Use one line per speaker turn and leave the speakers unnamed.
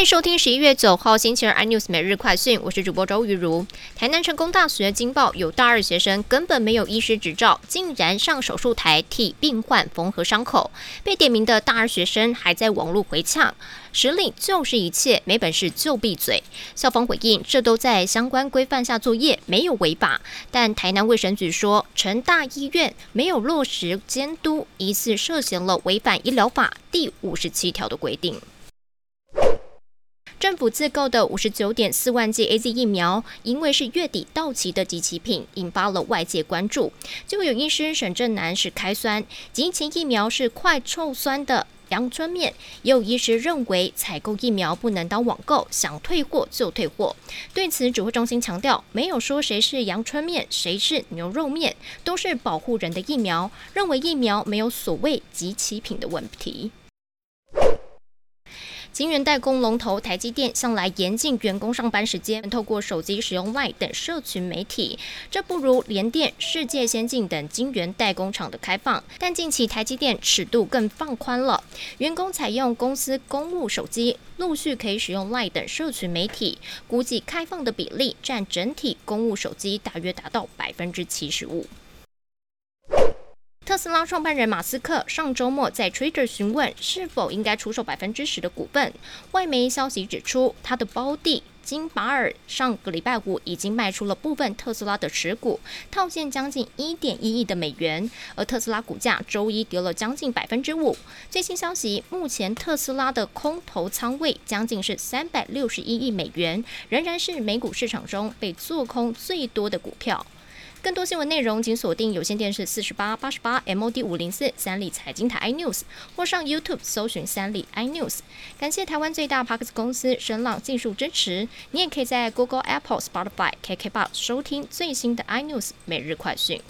迎收听十一月九号星期二 iNews 每日快讯，我是主播周瑜如。台南成功大学惊爆有大二学生根本没有医师执照，竟然上手术台替病患缝合伤口。被点名的大二学生还在网络回呛：“实力就是一切，没本事就闭嘴。”校方回应：“这都在相关规范下作业，没有违法。”但台南卫生局说，成大医院没有落实监督，疑似涉嫌了违反医疗法第五十七条的规定。政府自购的五十九点四万剂 A Z 疫苗，因为是月底到期的集齐品，引发了外界关注。就有医师沈正南是开酸，集齐疫苗是快臭酸的阳春面。也有医师认为采购疫苗不能当网购，想退货就退货。对此，指挥中心强调，没有说谁是阳春面，谁是牛肉面，都是保护人的疫苗。认为疫苗没有所谓集齐品的问题。晶圆代工龙头台积电向来严禁员工上班时间透过手机使用 Line 等社群媒体，这不如联电、世界先进等晶圆代工厂的开放。但近期台积电尺度更放宽了，员工采用公司公务手机，陆续可以使用 Line 等社群媒体，估计开放的比例占整体公务手机大约达到百分之七十五。特斯拉创办人马斯克上周末在 Twitter 询问是否应该出售百分之十的股份。外媒消息指出，他的胞弟金巴尔上个礼拜五已经卖出了部分特斯拉的持股，套现将近一点一亿的美元。而特斯拉股价周一跌了将近百分之五。最新消息，目前特斯拉的空头仓位将近是三百六十一亿美元，仍然是美股市场中被做空最多的股票。更多新闻内容，请锁定有线电视四十八八十八 MOD 五零四三立财经台 iNews，或上 YouTube 搜寻三立 iNews。感谢台湾最大 Parks 公司声浪技术支持。你也可以在 Google、Apple、Spotify、KKBox 收听最新的 iNews 每日快讯。